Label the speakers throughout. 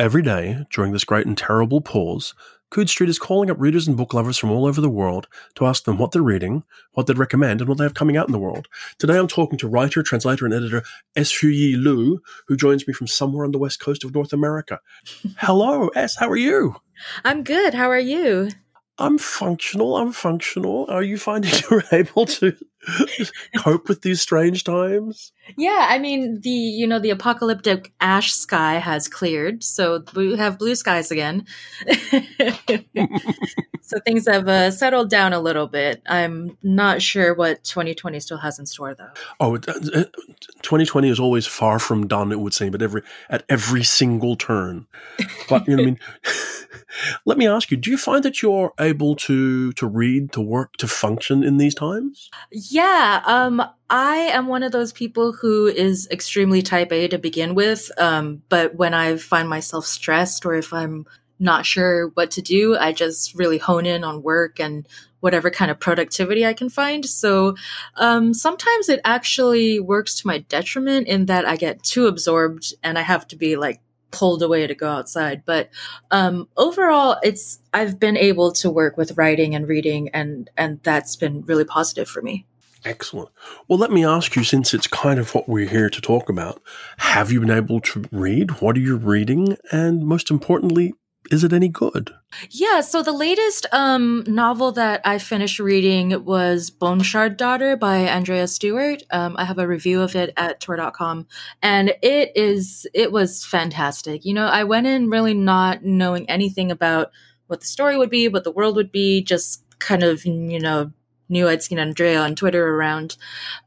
Speaker 1: Every day, during this great and terrible pause, Coode Street is calling up readers and book lovers from all over the world to ask them what they're reading, what they'd recommend, and what they have coming out in the world. Today I'm talking to writer, translator, and editor S. Qiouyi Lu, who joins me from somewhere on the west coast of North America. Hello, S. How are you?
Speaker 2: I'm good. How are you?
Speaker 1: I'm functional. I'm functional. Are you finding you're able to cope with these strange times?
Speaker 2: Yeah, I mean the you know the apocalyptic ash sky has cleared, so we have blue skies again. so things have uh, settled down a little bit. I'm not sure what 2020 still has in store, though.
Speaker 1: Oh, 2020 is always far from done. It would seem, but every at every single turn. But you know, I mean, let me ask you: Do you find that you're able to to read, to work, to function in these times?
Speaker 2: Yeah, um, I am one of those people who is extremely type A to begin with. Um, but when I find myself stressed or if I'm not sure what to do, I just really hone in on work and whatever kind of productivity I can find. So um, sometimes it actually works to my detriment in that I get too absorbed and I have to be like pulled away to go outside. But um, overall, it's I've been able to work with writing and reading, and and that's been really positive for me.
Speaker 1: Excellent. Well, let me ask you, since it's kind of what we're here to talk about, have you been able to read? What are you reading? And most importantly, is it any good?
Speaker 2: Yeah, so the latest um, novel that I finished reading was Bone Shard Daughter by Andrea Stewart. Um, I have a review of it at Tor.com, and it is it was fantastic. You know, I went in really not knowing anything about what the story would be, what the world would be, just kind of you know knew I'd seen Andrea on Twitter around.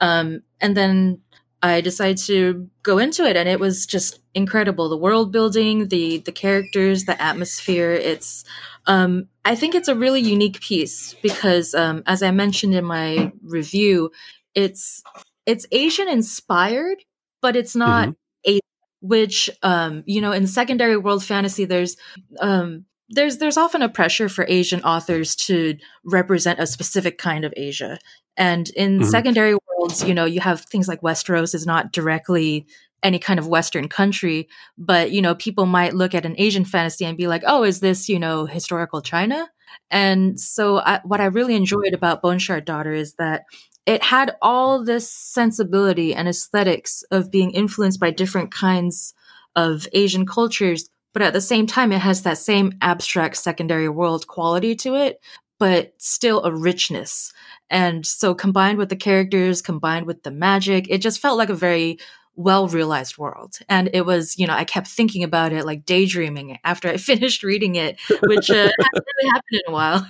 Speaker 2: Um, and then I decided to go into it and it was just incredible. The world building, the the characters, the atmosphere. It's um, I think it's a really unique piece because um, as I mentioned in my review, it's it's Asian inspired, but it's not mm-hmm. Asian, which um, you know, in secondary world fantasy there's um there's there's often a pressure for Asian authors to represent a specific kind of Asia. And in mm-hmm. secondary worlds, you know, you have things like Westeros is not directly any kind of Western country, but you know, people might look at an Asian fantasy and be like, "Oh, is this you know historical China?" And so, I, what I really enjoyed about Bone Shard Daughter is that it had all this sensibility and aesthetics of being influenced by different kinds of Asian cultures, but at the same time, it has that same abstract secondary world quality to it, but still a richness. And so combined with the characters, combined with the magic, it just felt like a very well realized world. And it was, you know, I kept thinking about it, like daydreaming after I finished reading it, which uh, hasn't really happened in a while.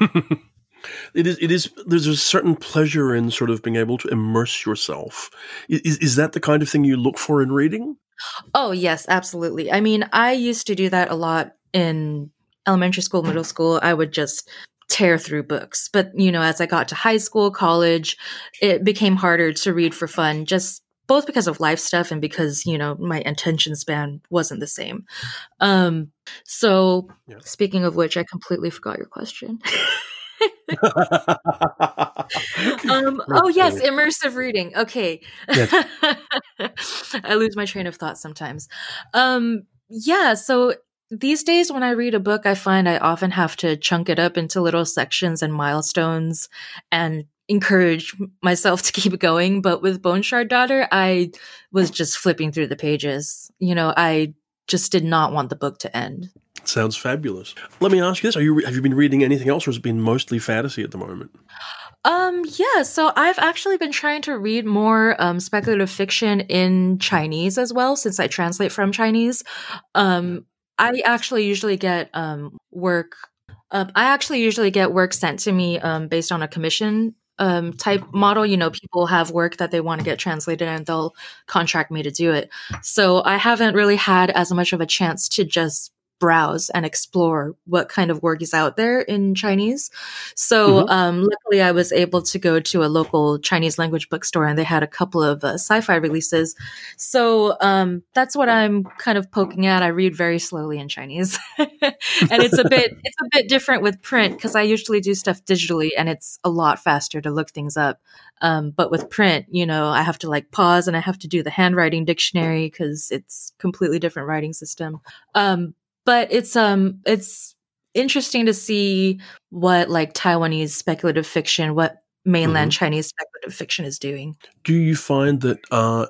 Speaker 1: it is. It is. There's a certain pleasure in sort of being able to immerse yourself. Is, is that the kind of thing you look for in reading?
Speaker 2: Oh, yes, absolutely. I mean, I used to do that a lot in elementary school, middle school. I would just tear through books. But, you know, as I got to high school, college, it became harder to read for fun, just both because of life stuff and because, you know, my attention span wasn't the same. Um, so, yeah. speaking of which, I completely forgot your question. um, oh yes, immersive reading. Okay, yes. I lose my train of thought sometimes. Um, yeah, so these days when I read a book, I find I often have to chunk it up into little sections and milestones, and encourage myself to keep going. But with Bone Shard Daughter, I was just flipping through the pages. You know, I just did not want the book to end.
Speaker 1: Sounds fabulous. Let me ask you this: Are you have you been reading anything else, or has it been mostly fantasy at the moment?
Speaker 2: Um, yeah, so I've actually been trying to read more um, speculative fiction in Chinese as well, since I translate from Chinese. Um, I actually usually get um, work. Uh, I actually usually get work sent to me um, based on a commission um, type model. You know, people have work that they want to get translated and they'll contract me to do it. So I haven't really had as much of a chance to just browse and explore what kind of work is out there in Chinese. So, mm-hmm. um, luckily, I was able to go to a local Chinese language bookstore, and they had a couple of uh, sci-fi releases. So um, that's what I'm kind of poking at. I read very slowly in Chinese, and it's a bit it's a bit different with print because I usually do stuff digitally, and it's a lot faster to look things up. Um, but with print, you know, I have to like pause and I have to do the handwriting dictionary because it's completely different writing system. Um, but it's um it's interesting to see what like Taiwanese speculative fiction, what mainland mm-hmm. Chinese speculative fiction is doing.
Speaker 1: Do you find that uh,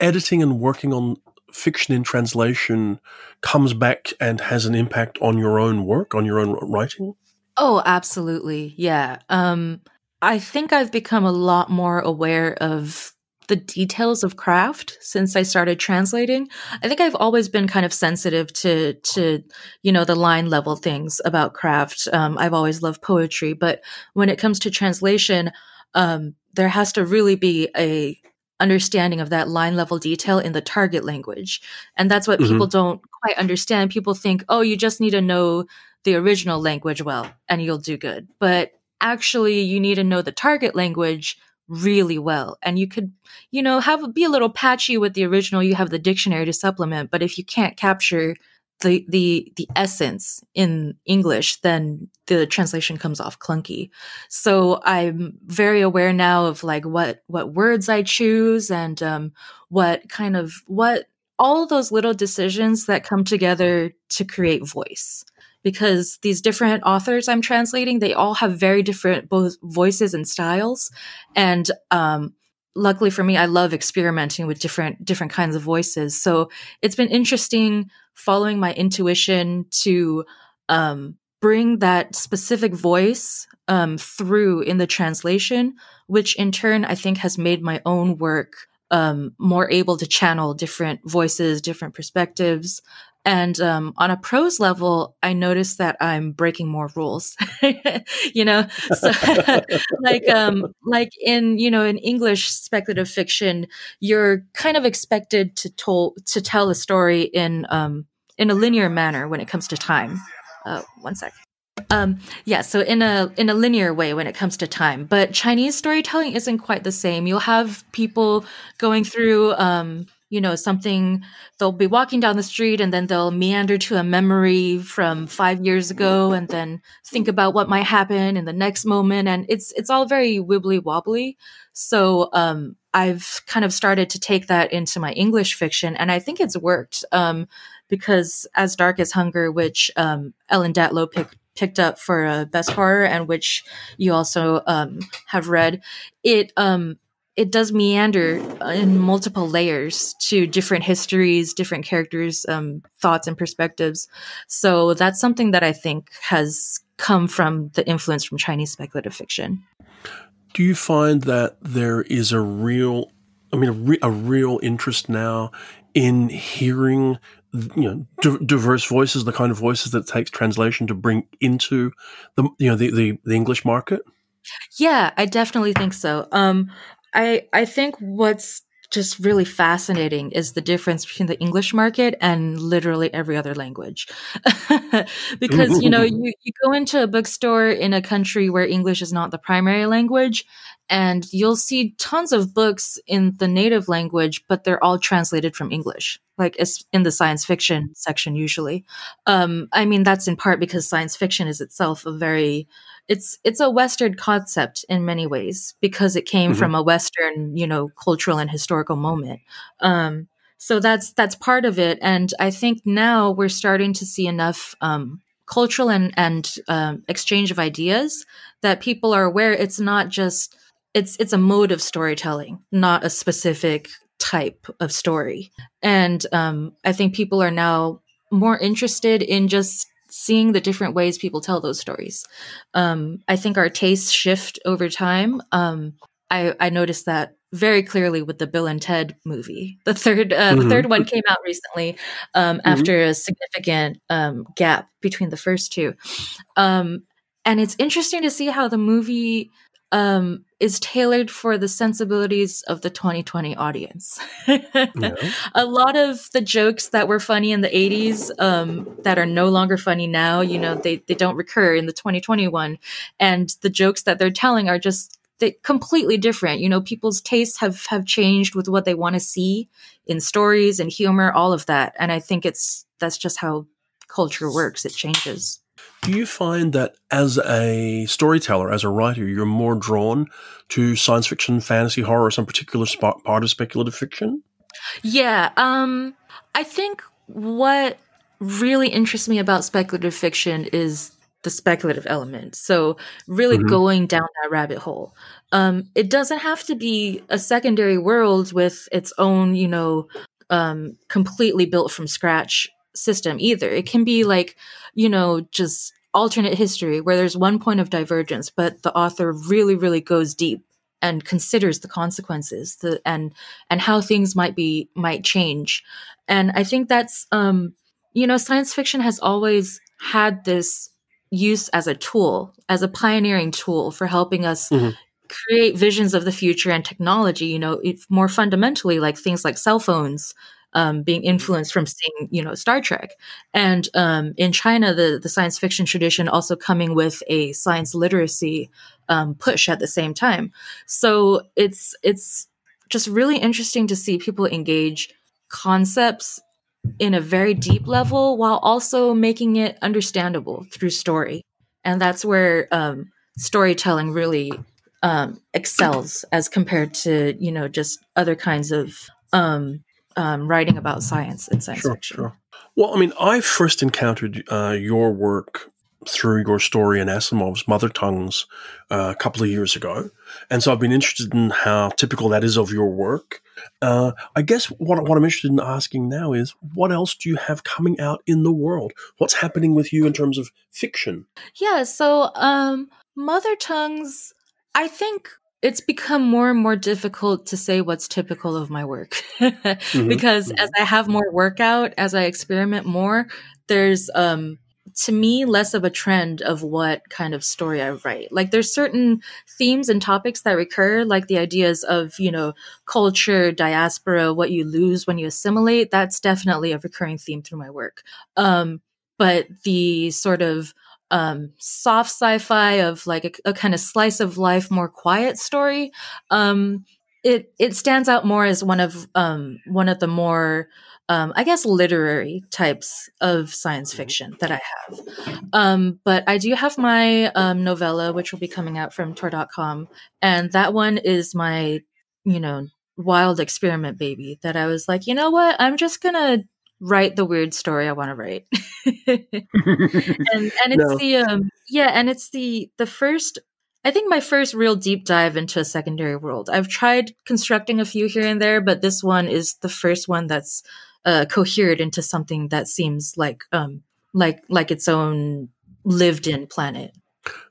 Speaker 1: editing and working on fiction in translation comes back and has an impact on your own work, on your own writing?
Speaker 2: Oh, absolutely. Yeah. Um, I think I've become a lot more aware of the details of craft since I started translating. I think I've always been kind of sensitive to to you know the line level things about craft. Um, I've always loved poetry, but when it comes to translation, um, there has to really be a understanding of that line level detail in the target language, and that's what mm-hmm. people don't quite understand. People think, oh, you just need to know the original language well, and you'll do good, but actually you need to know the target language really well. And you could you know have be a little patchy with the original you have the dictionary to supplement but if you can't capture the the the essence in english then the translation comes off clunky. So i'm very aware now of like what what words i choose and um what kind of what all those little decisions that come together to create voice because these different authors I'm translating, they all have very different both voices and styles. And um, luckily for me, I love experimenting with different different kinds of voices. So it's been interesting following my intuition to um, bring that specific voice um, through in the translation, which in turn I think has made my own work um, more able to channel different voices, different perspectives. And um, on a prose level, I notice that I'm breaking more rules. you know, so, like um, like in you know in English speculative fiction, you're kind of expected to tell to tell a story in um, in a linear manner when it comes to time. Uh, one sec. Um, yeah, so in a in a linear way when it comes to time, but Chinese storytelling isn't quite the same. You'll have people going through um, you know something they'll be walking down the street and then they'll meander to a memory from five years ago and then think about what might happen in the next moment. And it's it's all very wibbly wobbly. So um, i've kind of started to take that into my english fiction and i think it's worked um, because as dark as hunger which um, ellen datlow picked picked up for uh, best horror and which you also um, have read it um, it does meander in multiple layers to different histories, different characters, um, thoughts, and perspectives. So that's something that I think has come from the influence from Chinese speculative fiction.
Speaker 1: Do you find that there is a real, I mean, a, re- a real interest now in hearing you know d- diverse voices the kind of voices that takes translation to bring into the you know the, the, the english market
Speaker 2: yeah i definitely think so um I I think what's just really fascinating is the difference between the English market and literally every other language. because, you know, you, you go into a bookstore in a country where English is not the primary language, and you'll see tons of books in the native language, but they're all translated from English, like it's in the science fiction section usually. Um, I mean, that's in part because science fiction is itself a very it's it's a western concept in many ways because it came mm-hmm. from a western you know cultural and historical moment. Um, so that's that's part of it. And i think now we're starting to see enough um, cultural and and um, exchange of ideas that people are aware it's not just it's it's a mode of storytelling not a specific type of story. And um, i think people are now more interested in just seeing the different ways people tell those stories. Um, I think our tastes shift over time. Um, I, I noticed that very clearly with the Bill and Ted movie. The third, uh, mm-hmm. the third one came out recently um, mm-hmm. after a significant um, gap between the first two, um, and it's interesting to see how the movie um, is tailored for the sensibilities of the 2020 audience. yeah. A lot of the jokes that were funny in the 80s um, that are no longer funny now, you know, they, they don't recur in the 2021. And the jokes that they're telling are just they, completely different. You know, people's tastes have, have changed with what they want to see in stories and humor, all of that. And I think it's that's just how culture works. It changes.
Speaker 1: Do you find that as a storyteller, as a writer, you're more drawn to science fiction, fantasy, horror, or some particular spot, part of speculative fiction?
Speaker 2: Yeah, um, I think what really interests me about speculative fiction is the speculative element. So, really mm-hmm. going down that rabbit hole. Um, it doesn't have to be a secondary world with its own, you know, um, completely built from scratch system either. It can be like, you know, just alternate history where there's one point of divergence, but the author really, really goes deep and considers the consequences the, and and how things might be might change. And I think that's um, you know, science fiction has always had this use as a tool, as a pioneering tool for helping us mm-hmm. create visions of the future and technology, you know, more fundamentally like things like cell phones um, being influenced from seeing, you know, Star Trek. And um, in China, the the science fiction tradition also coming with a science literacy um, push at the same time. So it's it's just really interesting to see people engage concepts in a very deep level while also making it understandable through story. And that's where um, storytelling really um, excels as compared to you know just other kinds of um, um, writing about science and science
Speaker 1: sure,
Speaker 2: fiction.
Speaker 1: Sure. Well, I mean, I first encountered uh, your work through your story in Asimov's Mother Tongues uh, a couple of years ago, and so I've been interested in how typical that is of your work. Uh, I guess what, what I'm interested in asking now is, what else do you have coming out in the world? What's happening with you in terms of fiction?
Speaker 2: Yeah, so um, Mother Tongues, I think it's become more and more difficult to say what's typical of my work mm-hmm. because mm-hmm. as I have more workout, as I experiment more, there's um to me less of a trend of what kind of story I write. Like there's certain themes and topics that recur, like the ideas of, you know, culture, diaspora, what you lose when you assimilate. That's definitely a recurring theme through my work. Um, but the sort of um, soft sci-fi of like a, a, kind of slice of life, more quiet story. Um, it it stands out more as one of um, one of the more um, I guess literary types of science fiction that I have. Um, but I do have my um, novella, which will be coming out from Tor.com, and that one is my you know wild experiment baby that I was like, you know what, I'm just gonna write the weird story I want to write. and and it's no. the um yeah, and it's the the first I think my first real deep dive into a secondary world. I've tried constructing a few here and there, but this one is the first one that's uh, cohered into something that seems like um like like its own lived in planet.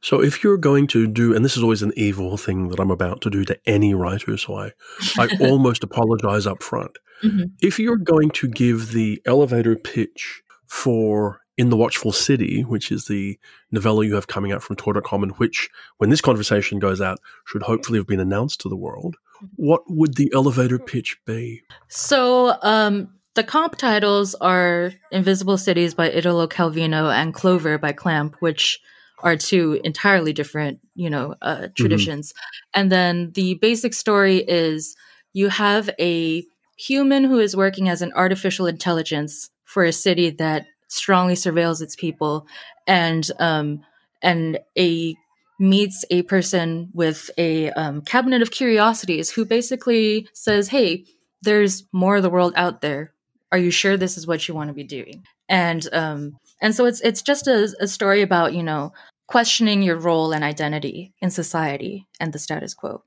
Speaker 1: So if you're going to do, and this is always an evil thing that I'm about to do to any writer, so I, I almost apologize up front. Mm-hmm. If you're going to give the elevator pitch for In the Watchful City, which is the novella you have coming out from Tor.com, and which, when this conversation goes out, should hopefully have been announced to the world, what would the elevator pitch be?
Speaker 2: So, um, the comp titles are Invisible Cities by Italo Calvino and Clover by Clamp, which are two entirely different, you know, uh, mm-hmm. traditions. Mm-hmm. And then the basic story is you have a human who is working as an artificial intelligence for a city that strongly surveils its people, and um, and a meets a person with a um, cabinet of curiosities who basically says, "Hey, there's more of the world out there. Are you sure this is what you want to be doing?" And um, and so it's it's just a, a story about you know questioning your role and identity in society and the status quo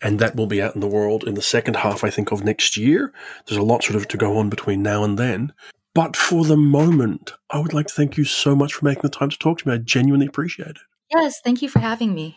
Speaker 1: and that will be out in the world in the second half, I think, of next year. There's a lot sort of to go on between now and then. But for the moment, I would like to thank you so much for making the time to talk to me. I genuinely appreciate it.
Speaker 2: Yes, thank you for having me.